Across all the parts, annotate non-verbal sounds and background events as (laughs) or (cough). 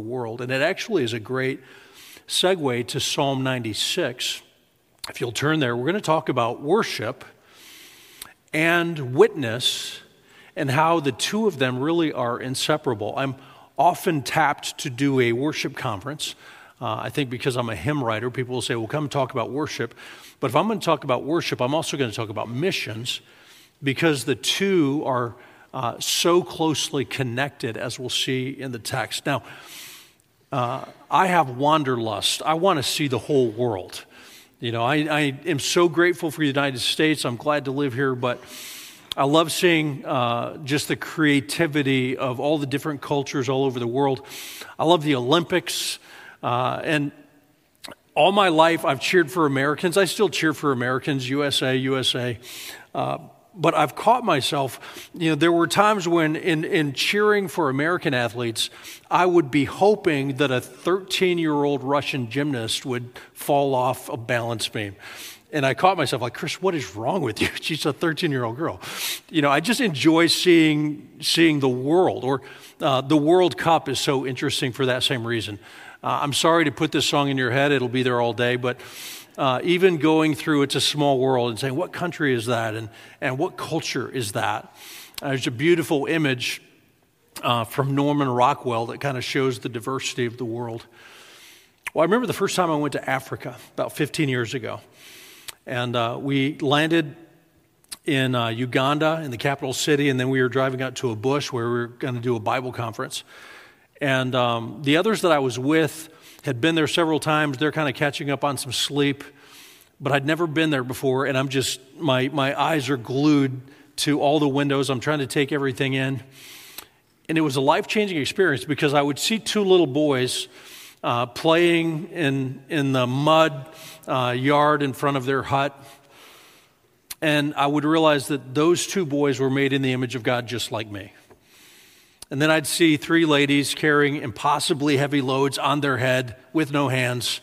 world. And it actually is a great segue to Psalm 96. If you'll turn there, we're going to talk about worship and witness and how the two of them really are inseparable. I'm often tapped to do a worship conference. Uh, I think because I'm a hymn writer, people will say, well, come talk about worship. But if I'm going to talk about worship, I'm also going to talk about missions because the two are uh, so closely connected, as we'll see in the text. Now, uh, I have wanderlust. I want to see the whole world. You know, I, I, am so grateful for the United States. I'm glad to live here, but I love seeing uh, just the creativity of all the different cultures all over the world. I love the Olympics. Uh, and all my life, I've cheered for Americans. I still cheer for Americans, USA, USA. Uh, but I've caught myself, you know, there were times when in, in cheering for American athletes, I would be hoping that a 13 year old Russian gymnast would fall off a balance beam. And I caught myself like, Chris, what is wrong with you? (laughs) She's a 13 year old girl. You know, I just enjoy seeing, seeing the world, or uh, the World Cup is so interesting for that same reason. Uh, I'm sorry to put this song in your head, it'll be there all day, but uh, even going through It's a Small World and saying, what country is that? And, and what culture is that? Uh, there's a beautiful image uh, from Norman Rockwell that kind of shows the diversity of the world. Well, I remember the first time I went to Africa about 15 years ago. And uh, we landed in uh, Uganda, in the capital city, and then we were driving out to a bush where we were going to do a Bible conference. And um, the others that I was with had been there several times. They're kind of catching up on some sleep, but I'd never been there before, and I'm just, my, my eyes are glued to all the windows. I'm trying to take everything in. And it was a life changing experience because I would see two little boys uh, playing in, in the mud uh, yard in front of their hut. And I would realize that those two boys were made in the image of God just like me. And then I'd see three ladies carrying impossibly heavy loads on their head with no hands.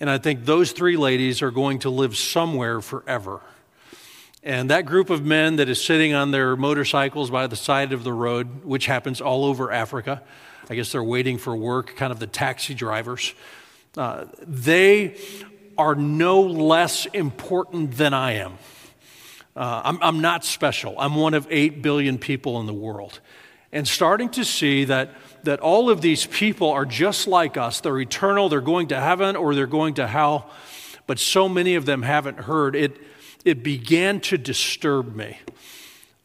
And I think those three ladies are going to live somewhere forever. And that group of men that is sitting on their motorcycles by the side of the road, which happens all over Africa, I guess they're waiting for work, kind of the taxi drivers, uh, they are no less important than I am. Uh, I'm, I'm not special. I'm one of 8 billion people in the world and starting to see that, that all of these people are just like us. They're eternal, they're going to heaven or they're going to hell, but so many of them haven't heard. It, it began to disturb me.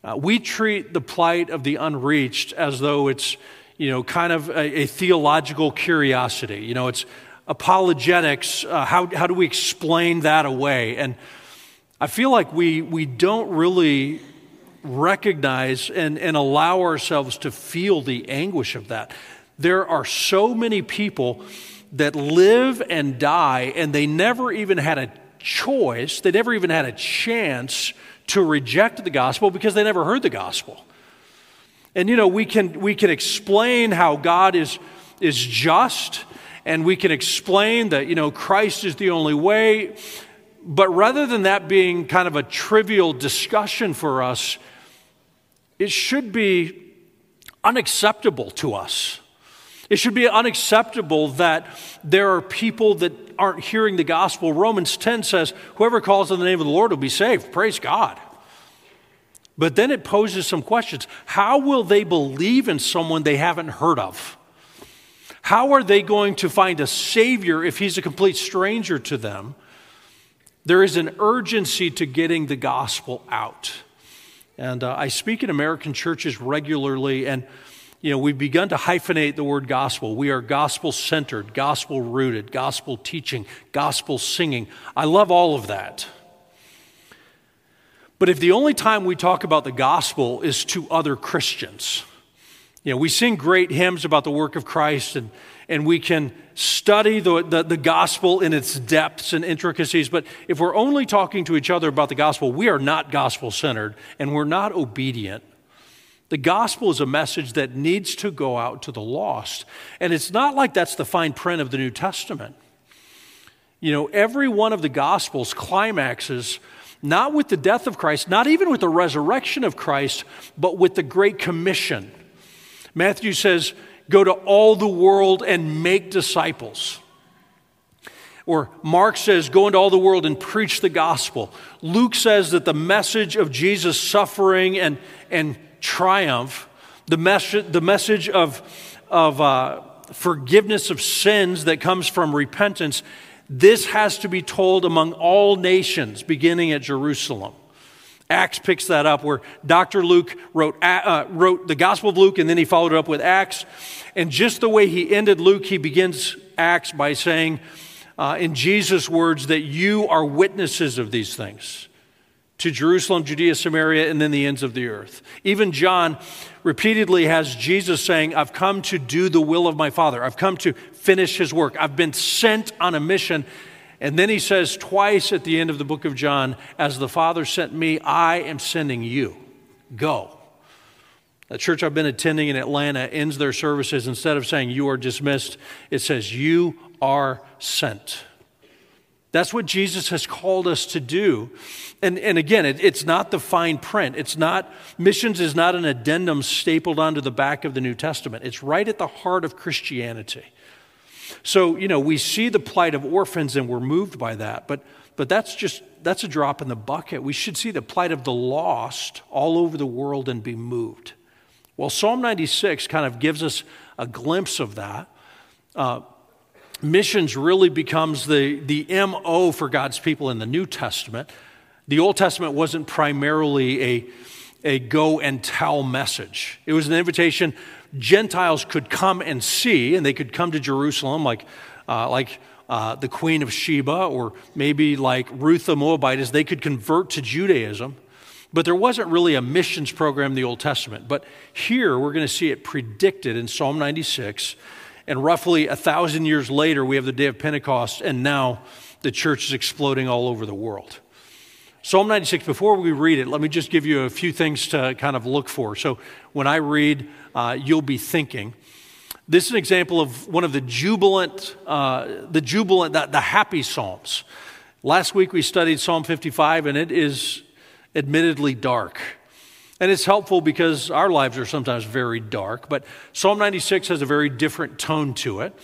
Uh, we treat the plight of the unreached as though it's, you know, kind of a, a theological curiosity. You know, it's apologetics. Uh, how, how do we explain that away? And I feel like we, we don't really recognize and, and allow ourselves to feel the anguish of that. There are so many people that live and die, and they never even had a choice, they never even had a chance to reject the gospel because they never heard the gospel. And you know, we can, we can explain how God is, is just, and we can explain that, you know, Christ is the only way. But rather than that being kind of a trivial discussion for us, it should be unacceptable to us. It should be unacceptable that there are people that aren't hearing the gospel. Romans 10 says, Whoever calls on the name of the Lord will be saved. Praise God. But then it poses some questions. How will they believe in someone they haven't heard of? How are they going to find a Savior if He's a complete stranger to them? There is an urgency to getting the gospel out. And uh, I speak in American churches regularly, and you know, we've begun to hyphenate the word gospel. We are gospel centered, gospel rooted, gospel teaching, gospel singing. I love all of that. But if the only time we talk about the gospel is to other Christians, you know, we sing great hymns about the work of Christ and, and we can study the, the, the, gospel in its depths and intricacies. But if we're only talking to each other about the gospel, we are not gospel centered and we're not obedient. The gospel is a message that needs to go out to the lost. And it's not like that's the fine print of the New Testament. You know, every one of the gospels climaxes not with the death of Christ, not even with the resurrection of Christ, but with the Great Commission. Matthew says, go to all the world and make disciples. Or Mark says, go into all the world and preach the gospel. Luke says that the message of Jesus' suffering and, and triumph, the, mes- the message of, of uh, forgiveness of sins that comes from repentance, this has to be told among all nations, beginning at Jerusalem. Acts picks that up where Dr. Luke wrote, uh, wrote the Gospel of Luke and then he followed it up with Acts. And just the way he ended Luke, he begins Acts by saying, uh, in Jesus' words that you are witnesses of these things to Jerusalem, Judea, Samaria, and then the ends of the earth. Even John repeatedly has Jesus saying, I've come to do the will of my Father. I've come to finish his work. I've been sent on a mission. And then he says twice at the end of the book of John, As the Father sent me, I am sending you. Go. The church I've been attending in Atlanta ends their services instead of saying, You are dismissed, it says, You are sent. That's what Jesus has called us to do. And, and again, it, it's not the fine print. It's not, missions is not an addendum stapled onto the back of the New Testament. It's right at the heart of Christianity. So, you know, we see the plight of orphans and we're moved by that, but, but that's just, that's a drop in the bucket. We should see the plight of the lost all over the world and be moved. Well, Psalm 96 kind of gives us a glimpse of that. Uh, missions really becomes the, the MO for God's people in the New Testament. The Old Testament wasn't primarily a, a go and tell message, it was an invitation Gentiles could come and see, and they could come to Jerusalem like, uh, like uh, the Queen of Sheba, or maybe like Ruth the Moabitess, they could convert to Judaism. But there wasn't really a missions program in the Old Testament. But here we're going to see it predicted in Psalm 96 and roughly a thousand years later, we have the day of Pentecost, and now the church is exploding all over the world. Psalm 96, before we read it, let me just give you a few things to kind of look for. So when I read, uh, you'll be thinking. This is an example of one of the jubilant, uh, the jubilant, the, the happy Psalms. Last week we studied Psalm 55, and it is admittedly dark. And it's helpful because our lives are sometimes very dark, but Psalm 96 has a very different tone to it.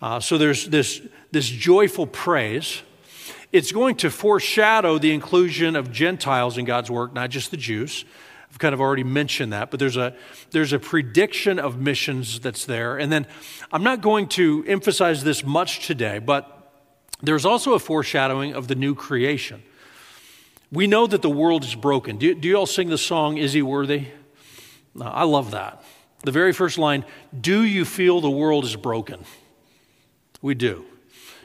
Uh, so there's this, this joyful praise. It's going to foreshadow the inclusion of Gentiles in God's work, not just the Jews. I've kind of already mentioned that, but there's a, there's a prediction of missions that's there. And then I'm not going to emphasize this much today, but there's also a foreshadowing of the new creation. We know that the world is broken. Do, do you all sing the song, Is He Worthy? I love that. The very first line, Do you feel the world is broken? We do.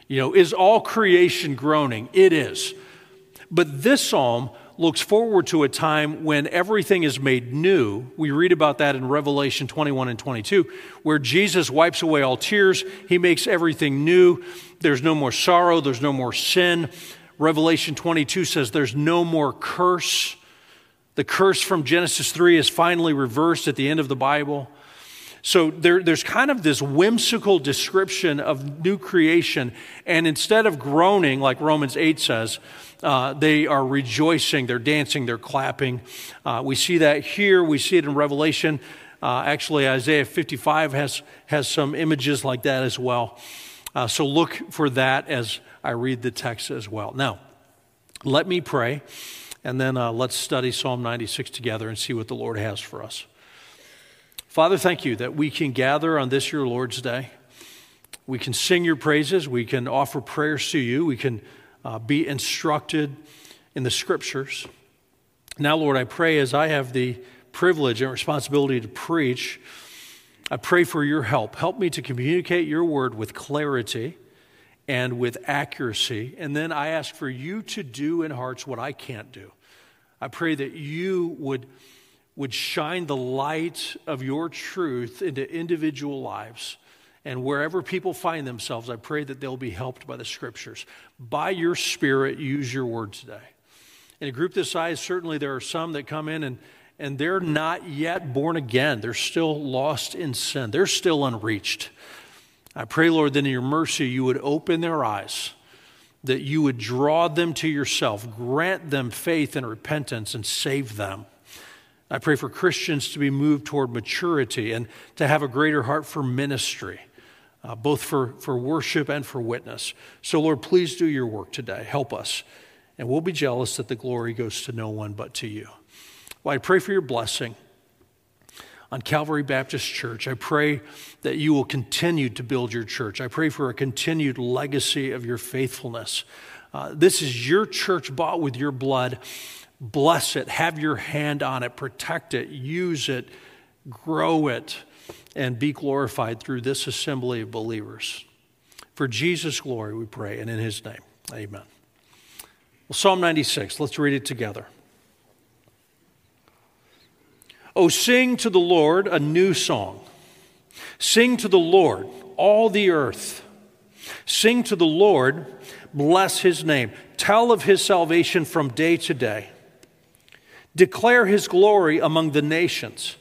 You know, is all creation groaning? It is. But this psalm looks forward to a time when everything is made new. We read about that in Revelation 21 and 22, where Jesus wipes away all tears. He makes everything new. There's no more sorrow, there's no more sin. Revelation 22 says there's no more curse. The curse from Genesis 3 is finally reversed at the end of the Bible. So there, there's kind of this whimsical description of new creation. And instead of groaning, like Romans 8 says, uh, they are rejoicing, they're dancing, they're clapping. Uh, we see that here, we see it in Revelation. Uh, actually, Isaiah 55 has, has some images like that as well. Uh, so look for that as I read the text as well. Now, let me pray, and then uh, let's study Psalm 96 together and see what the Lord has for us. Father, thank you that we can gather on this your Lord's day. We can sing your praises. We can offer prayers to you. We can uh, be instructed in the scriptures. Now, Lord, I pray as I have the privilege and responsibility to preach, I pray for your help. Help me to communicate your word with clarity and with accuracy. And then I ask for you to do in hearts what I can't do. I pray that you would, would shine the light of your truth into individual lives. And wherever people find themselves, I pray that they'll be helped by the scriptures. By your spirit, use your word today. In a group this size, certainly there are some that come in and, and they're not yet born again. They're still lost in sin, they're still unreached. I pray, Lord, that in your mercy you would open their eyes, that you would draw them to yourself, grant them faith and repentance, and save them. I pray for Christians to be moved toward maturity and to have a greater heart for ministry, uh, both for, for worship and for witness. So, Lord, please do your work today. Help us. And we'll be jealous that the glory goes to no one but to you. Well, I pray for your blessing on Calvary Baptist Church. I pray that you will continue to build your church. I pray for a continued legacy of your faithfulness. Uh, this is your church bought with your blood. Bless it, have your hand on it, protect it, use it, grow it, and be glorified through this assembly of believers. For Jesus' glory, we pray, and in his name, amen. Well, Psalm 96, let's read it together. Oh, sing to the Lord a new song. Sing to the Lord, all the earth. Sing to the Lord, bless his name. Tell of his salvation from day to day. Declare his glory among the nations,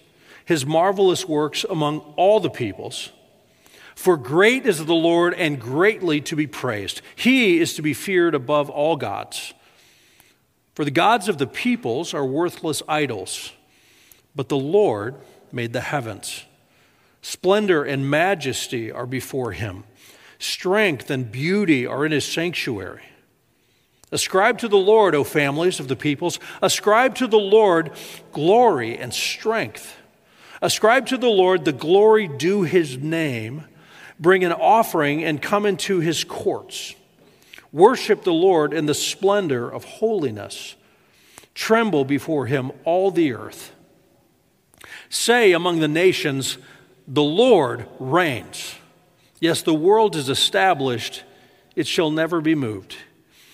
his marvelous works among all the peoples. For great is the Lord and greatly to be praised. He is to be feared above all gods. For the gods of the peoples are worthless idols but the Lord made the heavens. Splendor and majesty are before him, strength and beauty are in his sanctuary. Ascribe to the Lord, O families of the peoples, ascribe to the Lord glory and strength. Ascribe to the Lord the glory due his name. Bring an offering and come into his courts. Worship the Lord in the splendor of holiness. Tremble before him, all the earth. Say among the nations, The Lord reigns. Yes, the world is established, it shall never be moved.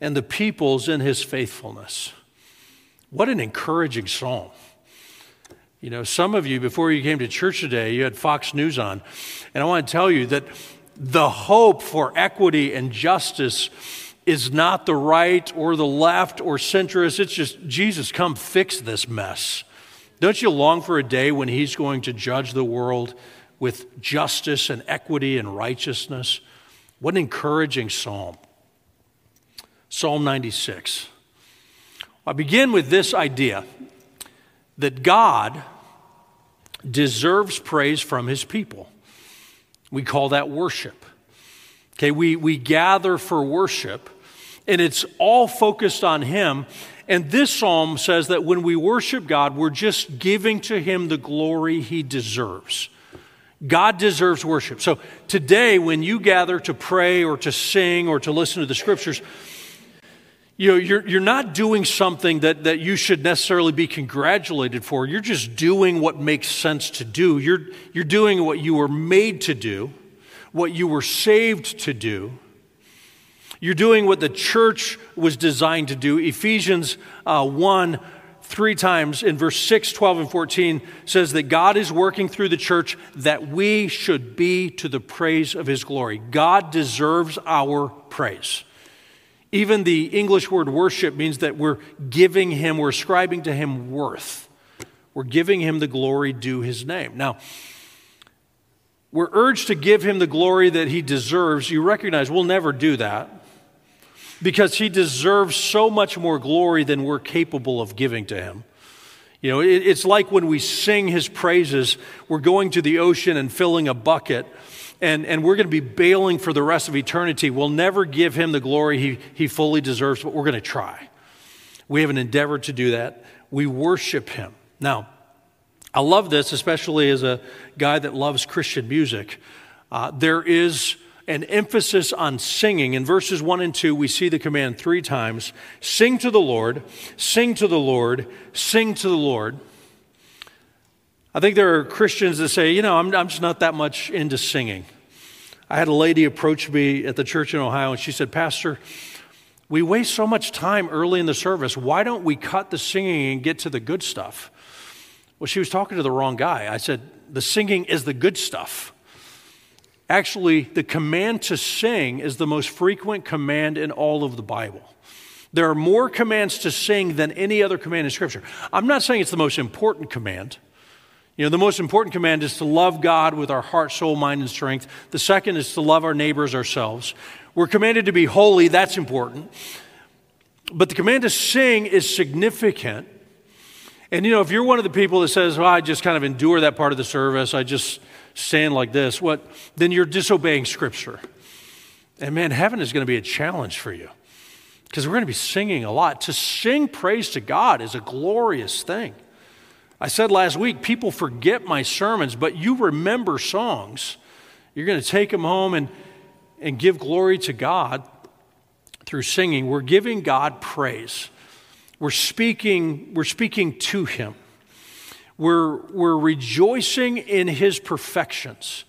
and the peoples in his faithfulness. What an encouraging psalm. You know, some of you, before you came to church today, you had Fox News on. And I want to tell you that the hope for equity and justice is not the right or the left or centrist. It's just, Jesus, come fix this mess. Don't you long for a day when He's going to judge the world with justice and equity and righteousness? What an encouraging psalm. Psalm 96. I begin with this idea that God deserves praise from His people. We call that worship. Okay, we, we gather for worship, and it's all focused on Him. And this psalm says that when we worship God, we're just giving to Him the glory He deserves. God deserves worship. So today, when you gather to pray or to sing or to listen to the scriptures, you know, you're, you're not doing something that, that you should necessarily be congratulated for. You're just doing what makes sense to do. You're, you're doing what you were made to do, what you were saved to do. You're doing what the church was designed to do. Ephesians uh, 1 three times in verse 6, 12, and 14 says that God is working through the church that we should be to the praise of his glory. God deserves our praise. Even the English word worship means that we're giving him, we're ascribing to him worth. We're giving him the glory due his name. Now, we're urged to give him the glory that he deserves. You recognize we'll never do that because he deserves so much more glory than we're capable of giving to him. You know, it, it's like when we sing his praises, we're going to the ocean and filling a bucket, and, and we're going to be bailing for the rest of eternity. We'll never give him the glory he, he fully deserves, but we're going to try. We have an endeavor to do that. We worship him. Now, I love this, especially as a guy that loves Christian music. Uh, there is an emphasis on singing. In verses 1 and 2, we see the command three times sing to the Lord, sing to the Lord, sing to the Lord. I think there are Christians that say, you know, I'm, I'm just not that much into singing. I had a lady approach me at the church in Ohio, and she said, Pastor, we waste so much time early in the service. Why don't we cut the singing and get to the good stuff? Well, she was talking to the wrong guy. I said, The singing is the good stuff. Actually, the command to sing is the most frequent command in all of the Bible. There are more commands to sing than any other command in Scripture. I'm not saying it's the most important command. You know, the most important command is to love God with our heart, soul, mind, and strength. The second is to love our neighbors ourselves. We're commanded to be holy, that's important. But the command to sing is significant. And you know, if you're one of the people that says, well, I just kind of endure that part of the service, I just stand like this, what then you're disobeying scripture. And man, heaven is going to be a challenge for you. Because we're going to be singing a lot. To sing praise to God is a glorious thing. I said last week, people forget my sermons, but you remember songs. You're going to take them home and, and give glory to God through singing. We're giving God praise. We're speaking, we're speaking to Him. We're, we're rejoicing in His perfections.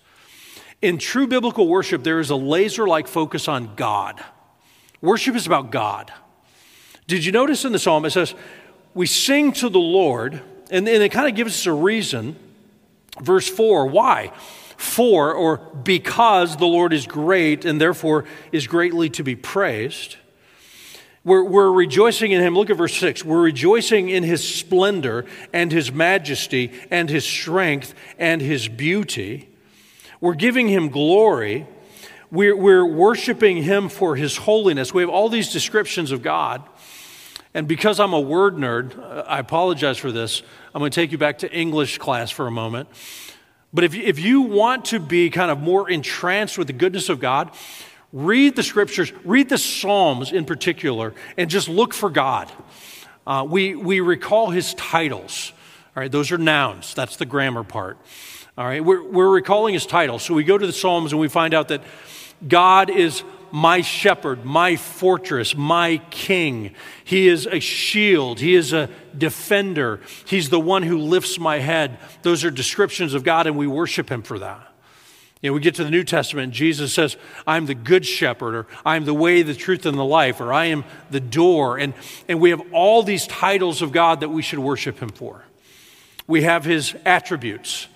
In true biblical worship, there is a laser like focus on God. Worship is about God. Did you notice in the psalm it says, We sing to the Lord, and, and it kind of gives us a reason. Verse 4, why? For or because the Lord is great and therefore is greatly to be praised. We're, we're rejoicing in him. Look at verse 6. We're rejoicing in his splendor and his majesty and his strength and his beauty. We're giving him glory. We're, we're worshiping him for his holiness. We have all these descriptions of God. And because I'm a word nerd, I apologize for this. I'm going to take you back to English class for a moment. But if you, if you want to be kind of more entranced with the goodness of God, read the scriptures, read the Psalms in particular, and just look for God. Uh, we, we recall his titles. All right, those are nouns. That's the grammar part. All right, we're, we're recalling his titles. So we go to the Psalms and we find out that God is my shepherd, my fortress, my king. He is a shield. He is a defender. He's the one who lifts my head. Those are descriptions of God, and we worship him for that. You know, we get to the New Testament, and Jesus says, I'm the good shepherd, or I'm the way, the truth, and the life, or I am the door. And, and we have all these titles of God that we should worship him for. We have his attributes.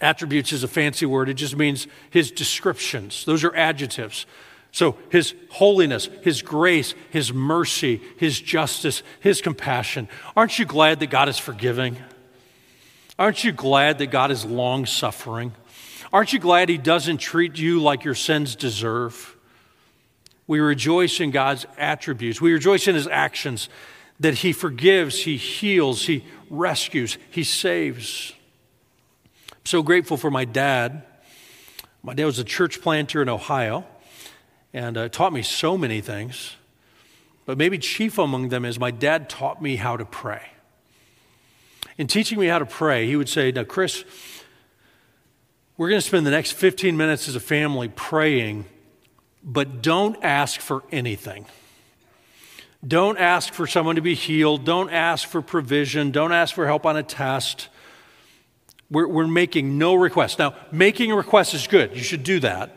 Attributes is a fancy word, it just means his descriptions. Those are adjectives. So, his holiness, his grace, his mercy, his justice, his compassion. Aren't you glad that God is forgiving? Aren't you glad that God is long suffering? Aren't you glad he doesn't treat you like your sins deserve? We rejoice in God's attributes. We rejoice in his actions that he forgives, he heals, he rescues, he saves. I'm so grateful for my dad. My dad was a church planter in Ohio and uh, taught me so many things. But maybe chief among them is my dad taught me how to pray. In teaching me how to pray, he would say, Now, Chris, we're going to spend the next 15 minutes as a family praying, but don't ask for anything. Don't ask for someone to be healed. Don't ask for provision. Don't ask for help on a test. We're, we're making no requests. Now, making a request is good. You should do that.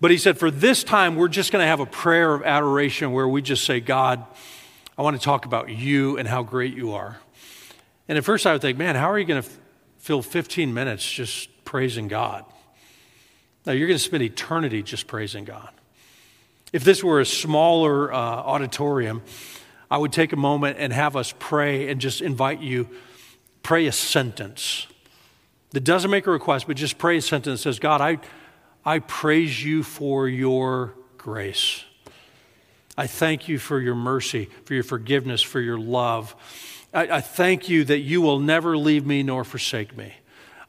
But he said, for this time, we're just going to have a prayer of adoration where we just say, God, I want to talk about you and how great you are. And at first, I would think, man, how are you going to f- fill 15 minutes just praising God? Now, you're going to spend eternity just praising God. If this were a smaller uh, auditorium, I would take a moment and have us pray and just invite you, pray a sentence that doesn't make a request, but just pray a sentence that says, God, I. I praise you for your grace. I thank you for your mercy, for your forgiveness, for your love. I, I, thank you that you will never leave me nor forsake me.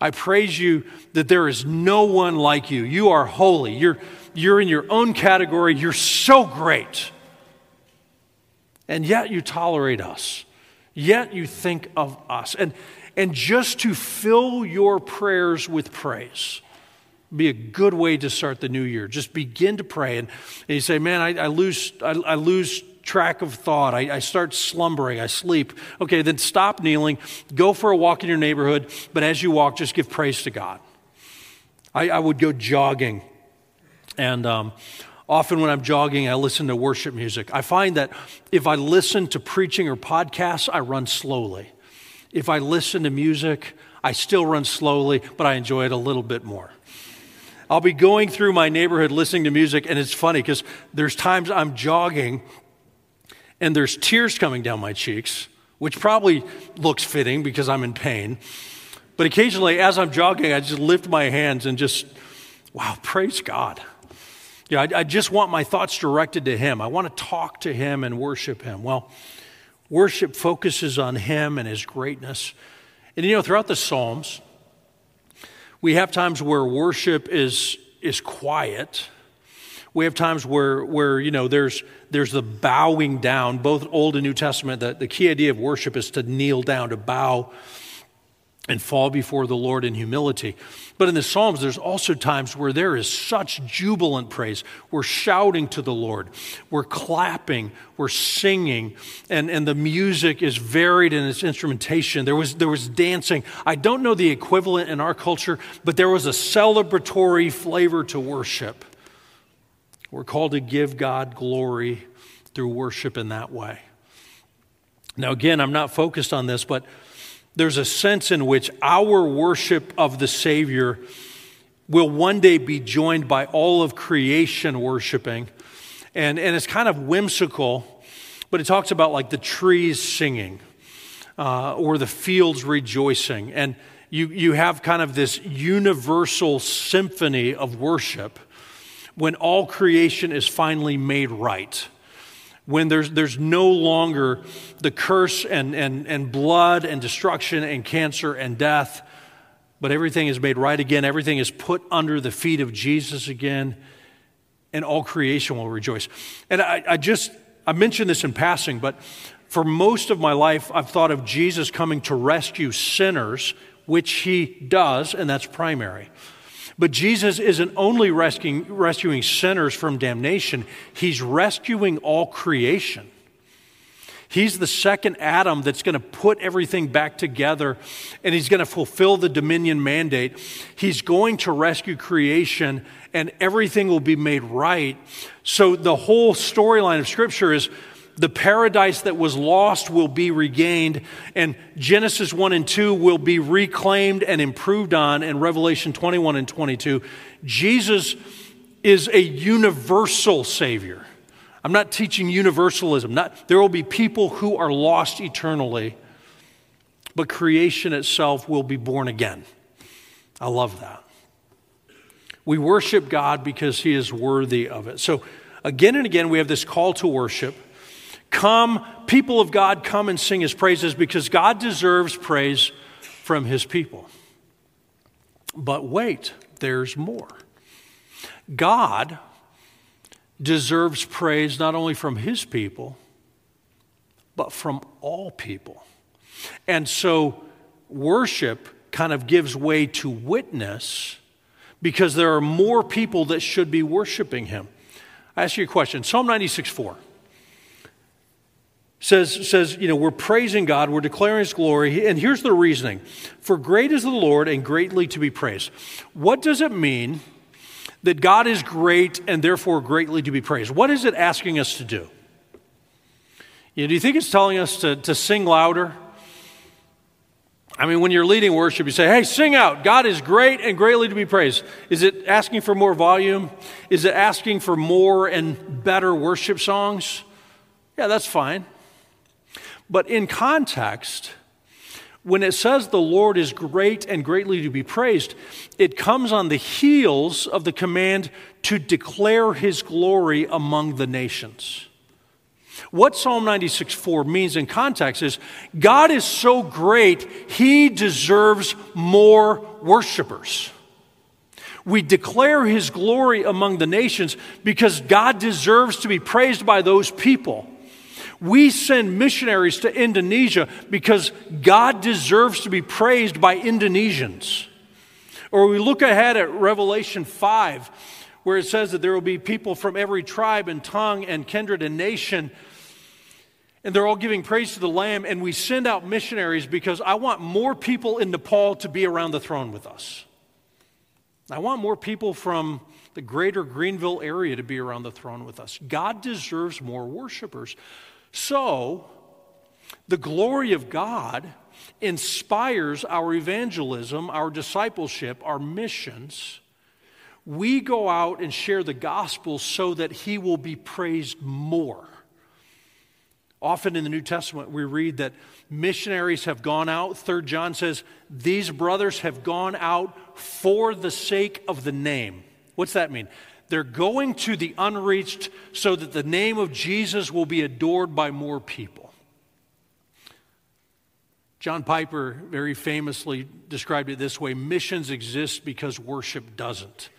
I praise you that there is no one like you. You are holy. You're, you're in your own category. You're so great. And yet you tolerate us. Yet you think of us. And, and just to fill your prayers with praise be a good way to start the new year. Just begin to pray. And, and you say, man, I, I lose, I, I, lose track of thought. I, I start slumbering. I sleep. Okay, then stop kneeling. Go for a walk in your neighborhood. But as you walk, just give praise to God. I, I would go jogging. And um, often when I'm jogging, I listen to worship music. I find that if I listen to preaching or podcasts, I run slowly. If I listen to music, I still run slowly, but I enjoy it a little bit more. I'll be going through my neighborhood listening to music, and it's funny because there's times I'm jogging and there's tears coming down my cheeks, which probably looks fitting because I'm in pain. But occasionally, as I'm jogging, I just lift my hands and just, wow, praise God. Yeah, I, I just want my thoughts directed to Him. I want to talk to Him and worship Him. Well, worship focuses on Him and His greatness. And you know, throughout the Psalms, we have times where worship is, is quiet. We have times where, where you know, there's, there's the bowing down, both Old and New Testament. The, the key idea of worship is to kneel down, to bow and fall before the Lord in humility. But in the Psalms, there's also times where there is such jubilant praise. We're shouting to the Lord, we're clapping, we're singing, and, and the music is varied in its instrumentation. There was, there was dancing. I don't know the equivalent in our culture, but there was a celebratory flavor to worship. We're called to give God glory through worship in that way. Now, again, I'm not focused on this, but there's a sense in which our worship of the Savior will one day be joined by all of creation worshiping. And, and it's kind of whimsical, but it talks about like the trees singing uh, or the fields rejoicing. And you, you have kind of this universal symphony of worship when all creation is finally made right when there's, there's no longer the curse and, and, and blood and destruction and cancer and death, but everything is made right again. Everything is put under the feet of Jesus again, and all creation will rejoice. And I, I just, I mentioned this in passing, but for most of my life, I've thought of Jesus coming to rescue sinners, which he does, and that's primary. But Jesus isn't only rescuing, rescuing sinners from damnation, he's rescuing all creation. He's the second Adam that's going to put everything back together and he's going to fulfill the dominion mandate. He's going to rescue creation and everything will be made right. So the whole storyline of Scripture is the paradise that was lost will be regained, and Genesis 1 and 2 will be reclaimed and improved on in Revelation 21 and 22. Jesus is a universal Savior. I'm not teaching universalism. Not, there will be people who are lost eternally, but creation itself will be born again. I love that. We worship God because He is worthy of it. So, again and again, we have this call to worship. Come, people of God, come and sing his praises because God deserves praise from his people. But wait, there's more. God deserves praise not only from his people, but from all people. And so worship kind of gives way to witness because there are more people that should be worshiping him. I ask you a question Psalm 96 4 says, says, you know, we're praising God, we're declaring His glory, and here's the reasoning For great is the Lord and greatly to be praised. What does it mean that God is great and therefore greatly to be praised? What is it asking us to do? You know, do you think it's telling us to, to sing louder? I mean, when you're leading worship, you say, hey, sing out. God is great and greatly to be praised. Is it asking for more volume? Is it asking for more and better worship songs? Yeah, that's fine. But in context, when it says the Lord is great and greatly to be praised, it comes on the heels of the command to declare his glory among the nations. What Psalm 96 4 means in context is God is so great, he deserves more worshipers. We declare his glory among the nations because God deserves to be praised by those people. We send missionaries to Indonesia because God deserves to be praised by Indonesians. Or we look ahead at Revelation 5, where it says that there will be people from every tribe and tongue and kindred and nation. And they're all giving praise to the Lamb, and we send out missionaries because I want more people in Nepal to be around the throne with us. I want more people from the greater Greenville area to be around the throne with us. God deserves more worshipers. So, the glory of God inspires our evangelism, our discipleship, our missions, we go out and share the gospel so that he will be praised more. Often in the New Testament, we read that missionaries have gone out. Third John says, These brothers have gone out for the sake of the name. What's that mean? They're going to the unreached so that the name of Jesus will be adored by more people. John Piper very famously described it this way missions exist because worship doesn't.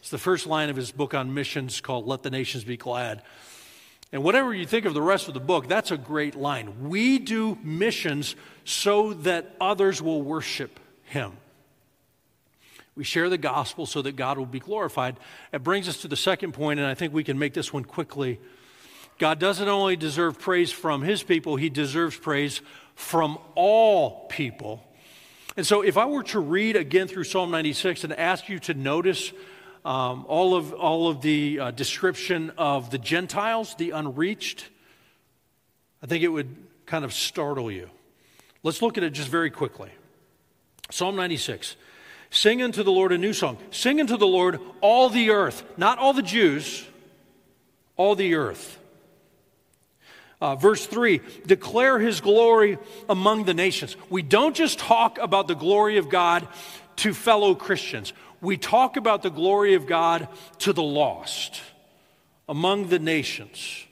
It's the first line of his book on missions called Let the Nations Be Glad. And whatever you think of the rest of the book, that's a great line. We do missions so that others will worship Him. We share the gospel so that God will be glorified. It brings us to the second point, and I think we can make this one quickly. God doesn't only deserve praise from His people, He deserves praise from all people. And so, if I were to read again through Psalm 96 and ask you to notice um, all, of, all of the uh, description of the Gentiles, the unreached, I think it would kind of startle you. Let's look at it just very quickly. Psalm 96. Sing unto the Lord a new song. Sing unto the Lord all the earth, not all the Jews, all the earth. Uh, verse 3 declare his glory among the nations. We don't just talk about the glory of God to fellow Christians, we talk about the glory of God to the lost among the nations.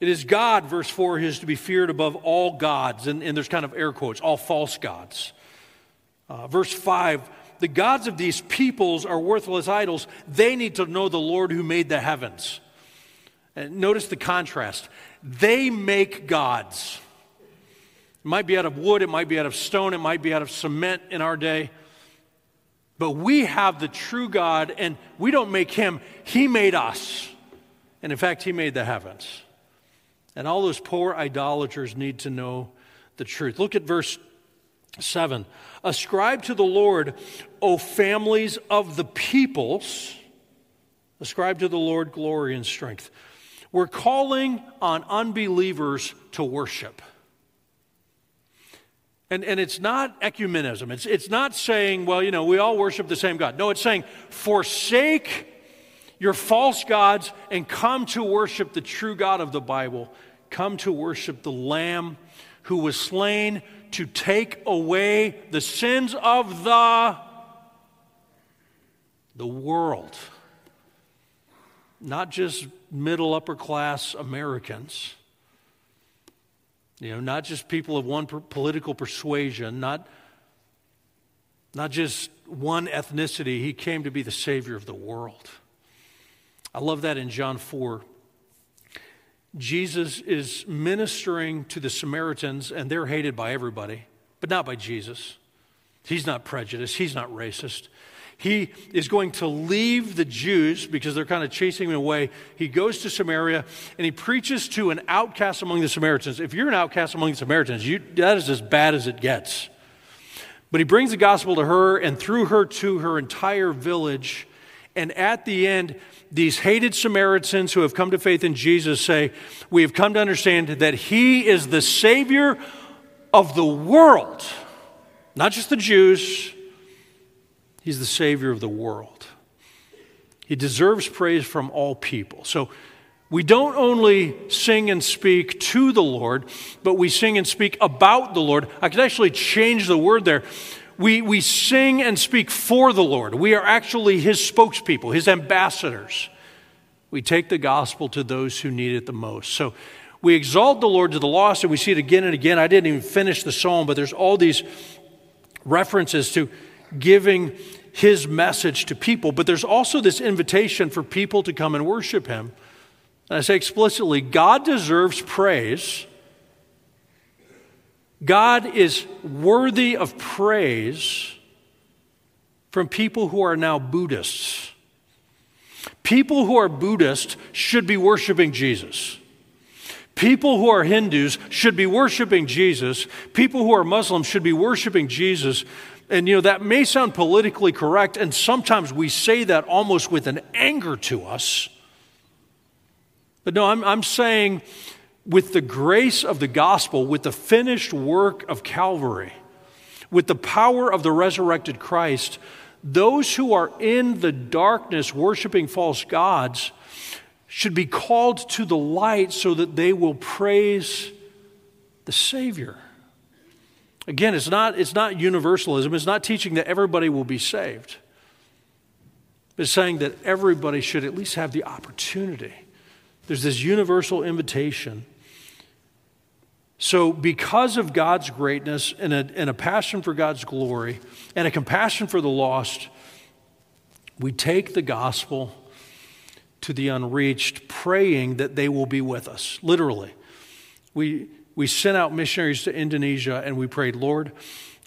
It is God, verse 4, is to be feared above all gods, and, and there's kind of air quotes, all false gods. Uh, verse 5, the gods of these peoples are worthless idols. They need to know the Lord who made the heavens. And notice the contrast. They make gods. It might be out of wood, it might be out of stone, it might be out of cement in our day. But we have the true God, and we don't make him, he made us. And in fact, he made the heavens. And all those poor idolaters need to know the truth. Look at verse 7. Ascribe to the Lord, O families of the peoples. Ascribe to the Lord glory and strength. We're calling on unbelievers to worship. And, and it's not ecumenism. It's, it's not saying, well, you know, we all worship the same God. No, it's saying, forsake your false gods and come to worship the true God of the Bible. Come to worship the Lamb who was slain to take away the sins of the, the world. Not just middle upper class Americans you know, not just people of one political persuasion, not, not just one ethnicity. He came to be the Savior of the world. I love that in John 4. Jesus is ministering to the Samaritans, and they're hated by everybody, but not by Jesus. He's not prejudiced, he's not racist. He is going to leave the Jews because they're kind of chasing him away. He goes to Samaria and he preaches to an outcast among the Samaritans. If you're an outcast among the Samaritans, you, that is as bad as it gets. But he brings the gospel to her and through her to her entire village. And at the end, these hated Samaritans who have come to faith in Jesus say, We have come to understand that he is the Savior of the world, not just the Jews, He's the Savior of the world. He deserves praise from all people. So we don't only sing and speak to the Lord, but we sing and speak about the Lord. I could actually change the word there. We, we sing and speak for the Lord. We are actually His spokespeople, His ambassadors. We take the gospel to those who need it the most. So we exalt the Lord to the lost, and we see it again and again. I didn't even finish the psalm, but there's all these references to giving his message to people, but there's also this invitation for people to come and worship him. And I say explicitly God deserves praise. God is worthy of praise from people who are now Buddhists. People who are Buddhist should be worshiping Jesus. People who are Hindus should be worshiping Jesus. People who are Muslims should be worshiping Jesus. And you know, that may sound politically correct, and sometimes we say that almost with an anger to us. But no, I'm, I'm saying with the grace of the gospel, with the finished work of Calvary, with the power of the resurrected Christ, those who are in the darkness worshiping false gods should be called to the light so that they will praise the Savior. Again, it's not, it's not universalism, it's not teaching that everybody will be saved. It's saying that everybody should at least have the opportunity. There's this universal invitation so, because of God's greatness and a, and a passion for God's glory and a compassion for the lost, we take the gospel to the unreached, praying that they will be with us, literally. We, we sent out missionaries to Indonesia and we prayed, Lord,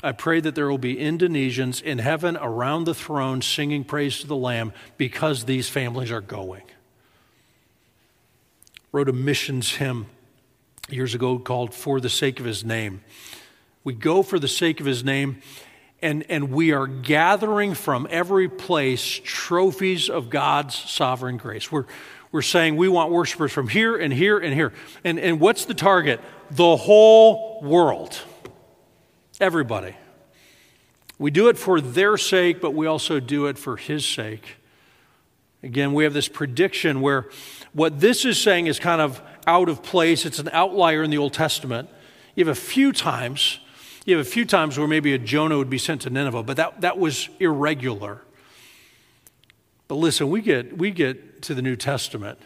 I pray that there will be Indonesians in heaven around the throne singing praise to the Lamb because these families are going. Wrote a missions hymn years ago called For the Sake of His Name. We go for the sake of His name, and, and we are gathering from every place trophies of God's sovereign grace. We're, we're saying we want worshipers from here and here and here. And, and what's the target? The whole world. Everybody. We do it for their sake, but we also do it for His sake. Again, we have this prediction where what this is saying is kind of out of place. It's an outlier in the Old Testament. You have a few times, you have a few times where maybe a Jonah would be sent to Nineveh, but that, that was irregular. But listen, we get, we get to the New Testament,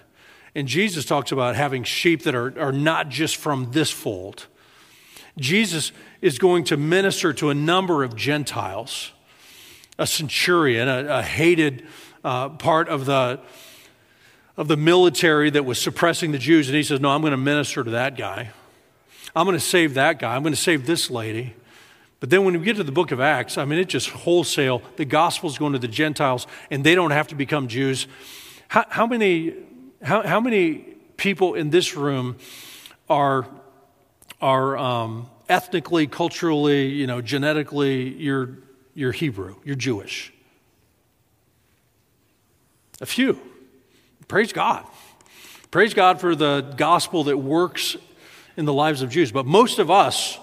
and Jesus talks about having sheep that are, are not just from this fold. Jesus is going to minister to a number of Gentiles, a centurion, a, a hated uh, part of the of the military that was suppressing the Jews, and he says, No, I'm going to minister to that guy. I'm going to save that guy. I'm going to save this lady. But then when we get to the book of Acts, I mean, it just wholesale. The gospel's going to the Gentiles, and they don't have to become Jews. How, how many, how, how, many people in this room are, are um, ethnically, culturally, you know, genetically, you're, you're Hebrew, you're Jewish? A few. Praise God. Praise God for the gospel that works in the lives of Jews. But most of us,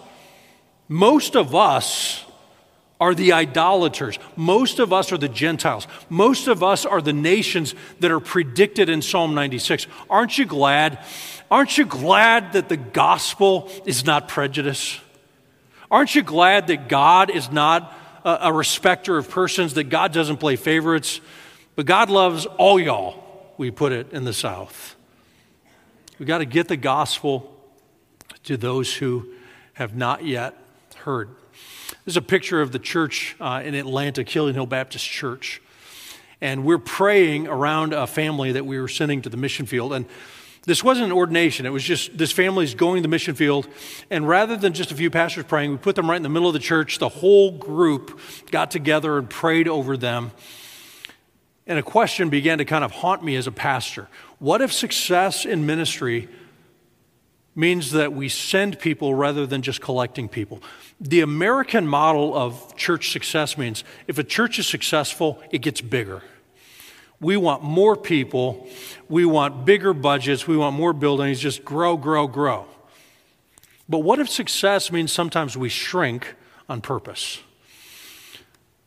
most of us are the idolaters. Most of us are the Gentiles. Most of us are the nations that are predicted in Psalm 96. Aren't you glad? Aren't you glad that the gospel is not prejudice? Aren't you glad that God is not a, a respecter of persons, that God doesn't play favorites, but God loves all y'all? We put it in the South. We've got to get the gospel to those who have not yet heard. This is a picture of the church uh, in Atlanta, Killian Hill Baptist Church. And we're praying around a family that we were sending to the mission field. And this wasn't an ordination, it was just this family's going to the mission field. And rather than just a few pastors praying, we put them right in the middle of the church. The whole group got together and prayed over them. And a question began to kind of haunt me as a pastor. What if success in ministry means that we send people rather than just collecting people? The American model of church success means if a church is successful, it gets bigger. We want more people, we want bigger budgets, we want more buildings, just grow, grow, grow. But what if success means sometimes we shrink on purpose?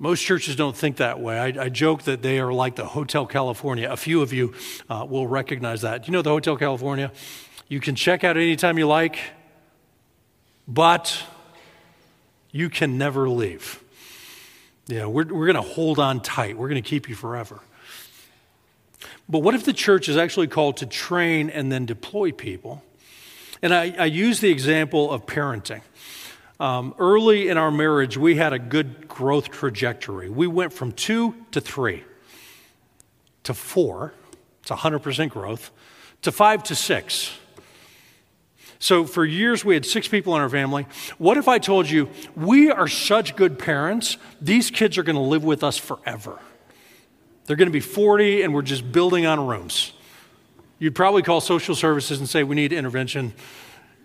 Most churches don't think that way. I, I, joke that they are like the Hotel California. A few of you uh, will recognize that. You know the Hotel California? You can check out anytime you like, but you can never leave. Yeah, we're, we're going to hold on tight. We're going to keep you forever. But what if the church is actually called to train and then deploy people? And I, I use the example of parenting. Um, early in our marriage, we had a good growth trajectory. We went from two to three to four, it's 100% growth, to five to six. So for years, we had six people in our family. What if I told you, we are such good parents, these kids are going to live with us forever? They're going to be 40, and we're just building on rooms. You'd probably call social services and say, We need intervention.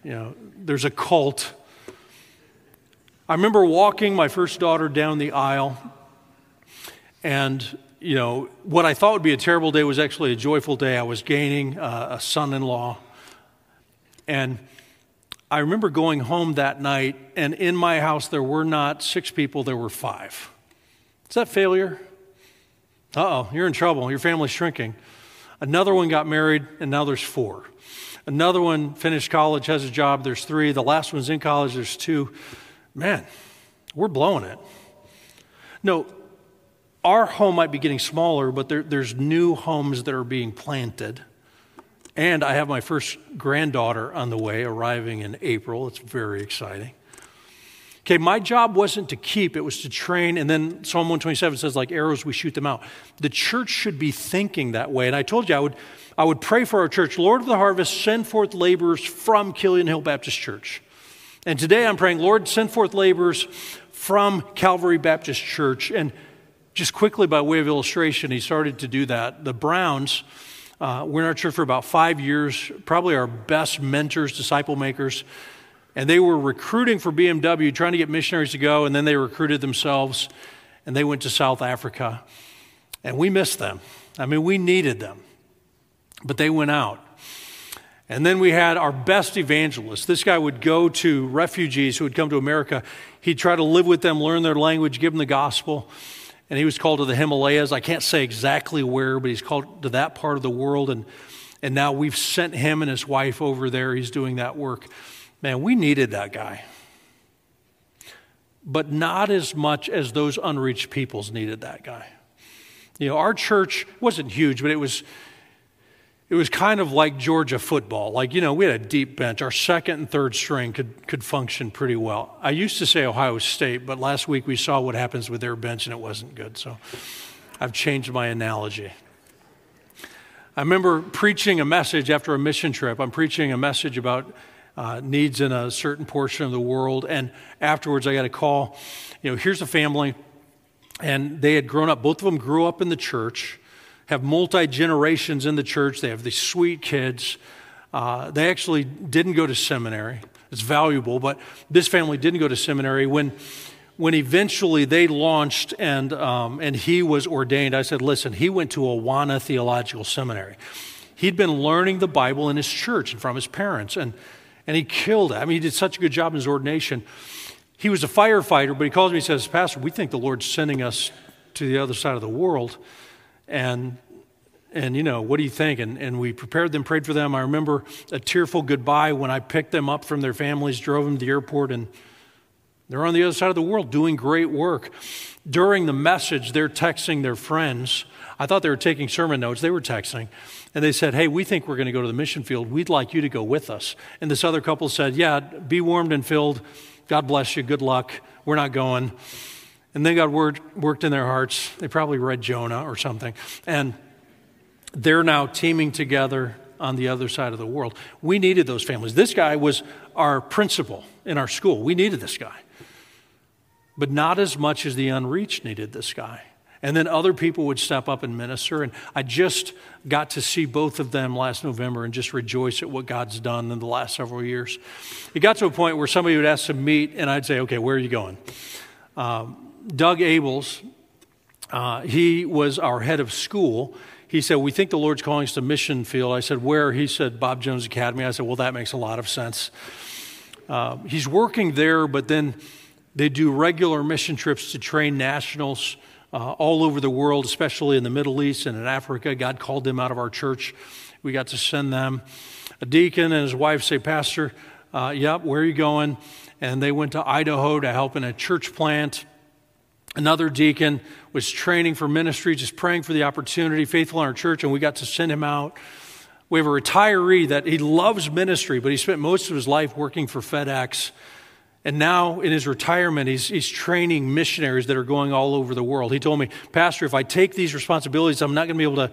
You know, there's a cult I remember walking my first daughter down the aisle, and you know what I thought would be a terrible day was actually a joyful day. I was gaining uh, a son-in-law, And I remember going home that night, and in my house, there were not six people, there were five. Is that failure? Uh oh, you're in trouble. Your family's shrinking. Another one got married, and now there's four. Another one finished college, has a job, there's three. The last one's in college, there's two. Man, we're blowing it. No, our home might be getting smaller, but there, there's new homes that are being planted. And I have my first granddaughter on the way, arriving in April. It's very exciting. Okay, my job wasn't to keep, it was to train. And then Psalm 127 says, like arrows, we shoot them out. The church should be thinking that way. And I told you I would, I would pray for our church Lord of the harvest, send forth laborers from Killian Hill Baptist Church. And today I'm praying, Lord, send forth laborers from Calvary Baptist Church. And just quickly, by way of illustration, he started to do that. The Browns uh, were in our church for about five years, probably our best mentors, disciple makers. And they were recruiting for BMW, trying to get missionaries to go, and then they recruited themselves and they went to South Africa. And we missed them. I mean, we needed them, but they went out. And then we had our best evangelist. This guy would go to refugees who would come to America. He'd try to live with them, learn their language, give them the gospel and he was called to the Himalayas. I can't say exactly where, but he's called to that part of the world. And, and now we've sent him and his wife over there. He's doing that work. Man, we needed that guy. But not as much as those unreached peoples needed that guy. You know, our church wasn't huge, but it was it was kind of like Georgia football. Like, you know, we had a deep bench. Our second and third string could, could function pretty well. I used to say Ohio State, but last week we saw what happens with their bench and it wasn't good. So I've changed my analogy. I remember preaching a message after a mission trip. I'm preaching a message about uh, needs in a certain portion of the world. And afterwards, I got a call. You know, here's a family, and they had grown up, both of them grew up in the church have multi generations in the church. They have these sweet kids. Uh, they actually didn't go to seminary. It's valuable, but this family didn't go to seminary. When, when eventually they launched and, um, and he was ordained, I said, listen, he went to Awana Theological Seminary. He'd been learning the Bible in his church and from his parents, and, and he killed it. I mean, he did such a good job in his ordination. He was a firefighter, but he calls me and says, Pastor, we think the Lord's sending us to the other side of the world and and you know what do you think? And, and we prepared them prayed for them. I remember a tearful goodbye when i picked them up from their families drove them to the airport and they're on the other side of the world doing great work. During the message they're texting their friends. I thought they were taking sermon notes. They were texting. And they said hey we think we're going to go to the mission field. We'd like you to go with us. And this other couple said yeah be warmed and filled. God bless you. Good luck. We're not going and then God worked, worked in their hearts. They probably read Jonah or something. And they're now teaming together on the other side of the world. We needed those families. This guy was our principal in our school. We needed this guy. But not as much as the unreached needed this guy. And then other people would step up and minister. And I just got to see both of them last November and just rejoice at what God's done in the last several years. It got to a point where somebody would ask to meet, and I'd say, okay, where are you going? Um, Doug Abels, uh, he was our head of school. He said, We think the Lord's calling us to mission field. I said, Where? He said, Bob Jones Academy. I said, Well, that makes a lot of sense. Uh, he's working there, but then they do regular mission trips to train nationals uh, all over the world, especially in the Middle East and in Africa. God called them out of our church. We got to send them. A deacon and his wife say, Pastor, uh, yep, where are you going? And they went to Idaho to help in a church plant. Another deacon was training for ministry, just praying for the opportunity, faithful in our church, and we got to send him out. We have a retiree that he loves ministry, but he spent most of his life working for FedEx. And now in his retirement, he's, he's training missionaries that are going all over the world. He told me, Pastor, if I take these responsibilities, I'm not going to be able to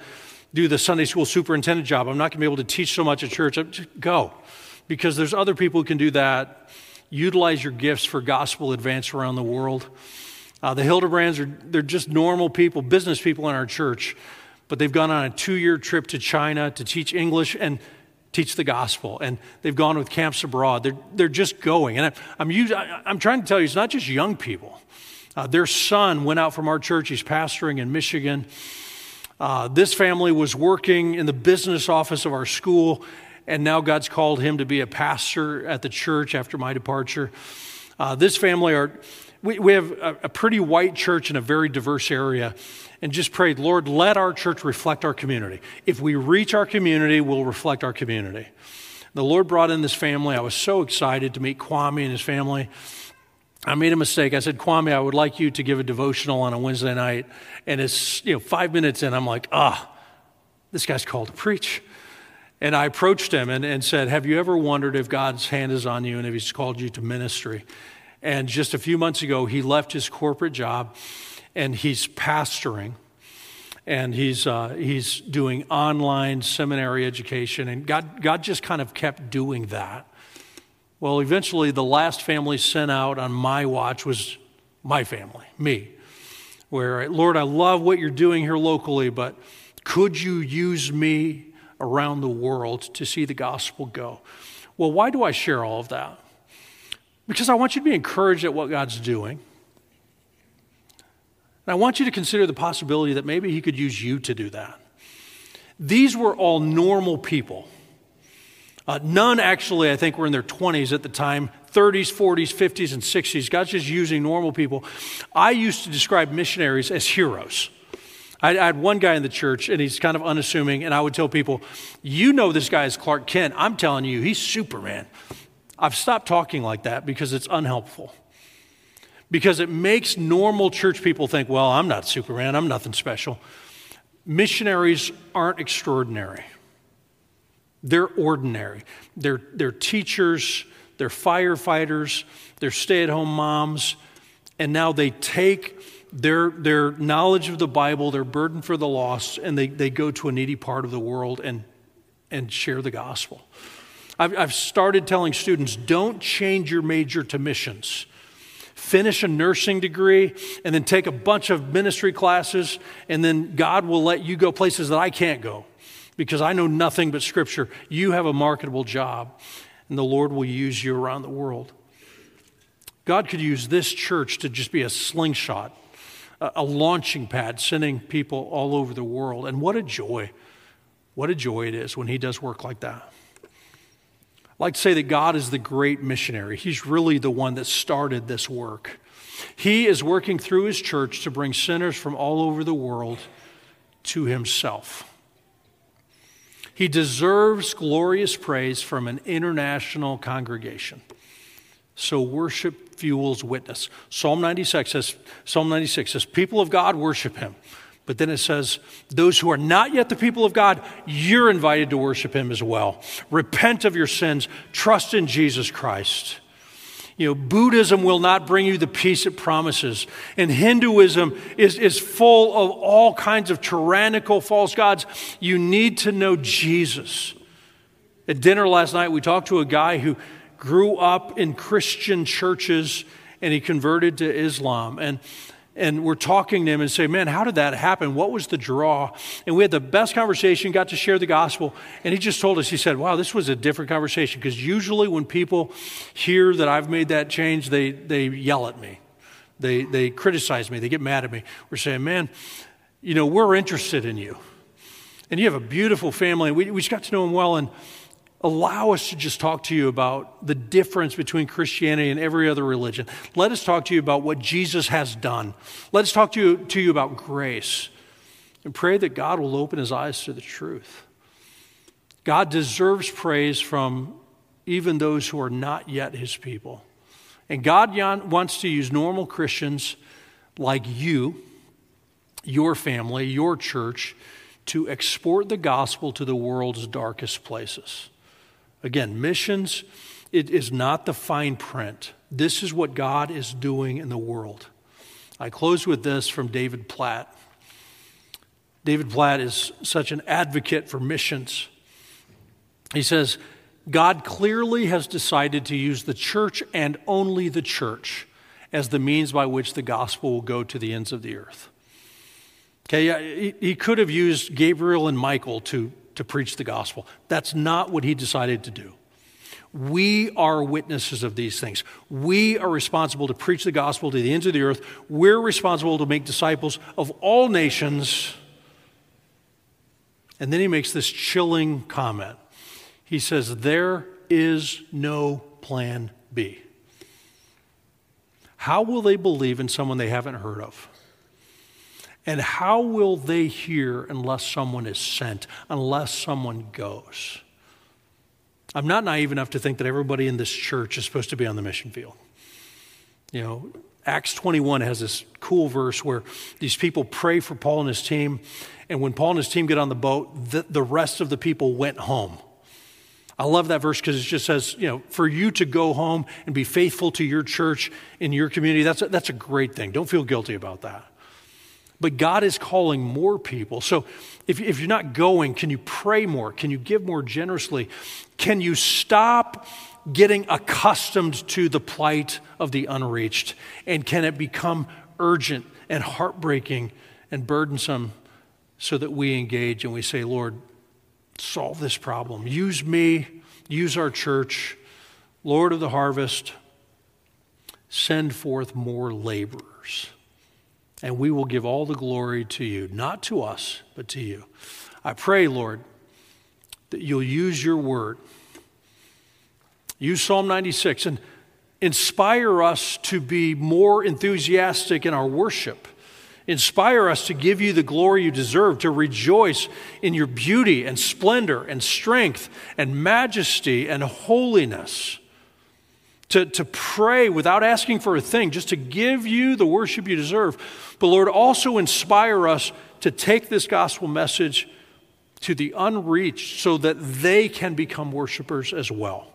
do the Sunday school superintendent job. I'm not going to be able to teach so much at church. Go. Because there's other people who can do that. Utilize your gifts for gospel advance around the world. Uh, the Hildebrands are they're just normal people, business people in our church, but they've gone on a two-year trip to China to teach English and teach the gospel, and they've gone with camps abroad. They're they're just going, and I'm I'm, I'm trying to tell you, it's not just young people. Uh, their son went out from our church. He's pastoring in Michigan. Uh, this family was working in the business office of our school, and now God's called him to be a pastor at the church after my departure. Uh, this family are, we, we have a, a pretty white church in a very diverse area, and just prayed, Lord, let our church reflect our community. If we reach our community, we'll reflect our community. The Lord brought in this family. I was so excited to meet Kwame and his family. I made a mistake. I said, Kwame, I would like you to give a devotional on a Wednesday night. And it's, you know, five minutes in, I'm like, ah, this guy's called to preach. And I approached him and, and said, Have you ever wondered if God's hand is on you and if he's called you to ministry? And just a few months ago, he left his corporate job and he's pastoring and he's, uh, he's doing online seminary education. And God, God just kind of kept doing that. Well, eventually, the last family sent out on my watch was my family, me. Where, Lord, I love what you're doing here locally, but could you use me around the world to see the gospel go? Well, why do I share all of that? Because I want you to be encouraged at what God's doing. And I want you to consider the possibility that maybe He could use you to do that. These were all normal people. Uh, none actually, I think, were in their 20s at the time 30s, 40s, 50s, and 60s. God's just using normal people. I used to describe missionaries as heroes. I, I had one guy in the church, and he's kind of unassuming, and I would tell people, You know this guy is Clark Kent. I'm telling you, he's Superman. I've stopped talking like that because it's unhelpful. Because it makes normal church people think, Well, I'm not Superman, I'm nothing special. Missionaries aren't extraordinary. They're ordinary. They're, they're teachers, they're firefighters, they're stay at home moms, and now they take their, their knowledge of the Bible, their burden for the lost, and they, they go to a needy part of the world and, and share the gospel. I've, I've started telling students don't change your major to missions. Finish a nursing degree and then take a bunch of ministry classes, and then God will let you go places that I can't go because I know nothing but Scripture. You have a marketable job, and the Lord will use you around the world. God could use this church to just be a slingshot, a launching pad, sending people all over the world. And what a joy! What a joy it is when He does work like that. I like to say that God is the great missionary. He's really the one that started this work. He is working through His church to bring sinners from all over the world to Himself. He deserves glorious praise from an international congregation. So worship fuels witness. Psalm 96 says, Psalm 96 says, people of God worship him. But then it says, those who are not yet the people of God, you're invited to worship him as well. Repent of your sins, trust in Jesus Christ. You know, Buddhism will not bring you the peace it promises. And Hinduism is, is full of all kinds of tyrannical false gods. You need to know Jesus. At dinner last night, we talked to a guy who grew up in Christian churches and he converted to Islam. And and we're talking to him and say, Man, how did that happen? What was the draw? And we had the best conversation, got to share the gospel. And he just told us, he said, Wow, this was a different conversation. Because usually when people hear that I've made that change, they, they yell at me, they, they criticize me, they get mad at me. We're saying, Man, you know, we're interested in you. And you have a beautiful family. We, we just got to know him well. And allow us to just talk to you about the difference between Christianity and every other religion. Let us talk to you about what Jesus has done. Let us talk to you, to you about grace. And pray that God will open his eyes to the truth. God deserves praise from even those who are not yet his people. And God wants to use normal Christians like you, your family, your church, to export the gospel to the world's darkest places. Again, missions, it is not the fine print. This is what God is doing in the world. I close with this from David Platt. David Platt is such an advocate for missions. He says, God clearly has decided to use the church and only the church as the means by which the gospel will go to the ends of the earth. Okay, he, could have used Gabriel and Michael to to preach the gospel. That's not what he decided to do. We are witnesses of these things. We are responsible to preach the gospel to the ends of the earth. We're responsible to make disciples of all nations. And then he makes this chilling comment. He says, There is no plan B. How will they believe in someone they haven't heard of? And how will they hear unless someone is sent, unless someone goes? I'm not naive enough to think that everybody in this church is supposed to be on the mission field. You know, Acts 21 has this cool verse where these people pray for Paul and his team, and when Paul and his team get on the boat, the, the rest of the people went home. I love that verse because it just says, you know, for you to go home and be faithful to your church in your community, that's a, that's a great thing. Don't feel guilty about that. But God is calling more people. So if, if you're not going, can you pray more? Can you give more generously? Can you stop getting accustomed to the plight of the unreached? And can it become urgent and heartbreaking and burdensome so that we engage and we say, Lord, solve this problem. Use me, use our church, Lord of the harvest, send forth more laborers and we will give all the glory to you, not to us, but to you. I pray, Lord, that you'll use your word. Use Psalm 96 and inspire us to be more enthusiastic in our worship. Inspire us to give you the glory you deserve, to rejoice in your beauty and splendor and strength and majesty and holiness to, to pray without asking for a thing, just to give you the worship you deserve. But Lord, also inspire us to take this gospel message to the unreached so that they can become worshipers as well.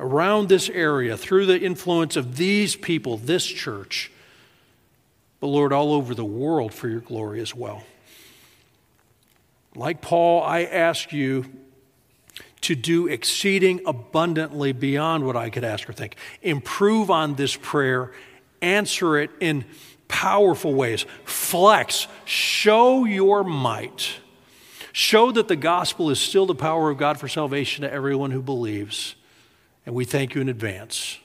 Around this area, through the influence of these people, this church, but Lord, all over the world for your glory as well. Like Paul, I ask you to do exceeding abundantly beyond what I could ask or think. Improve on this prayer, answer it in powerful ways. Flex, show your might. Show that the gospel is still the power of God for salvation to everyone who believes. And we thank you in advance.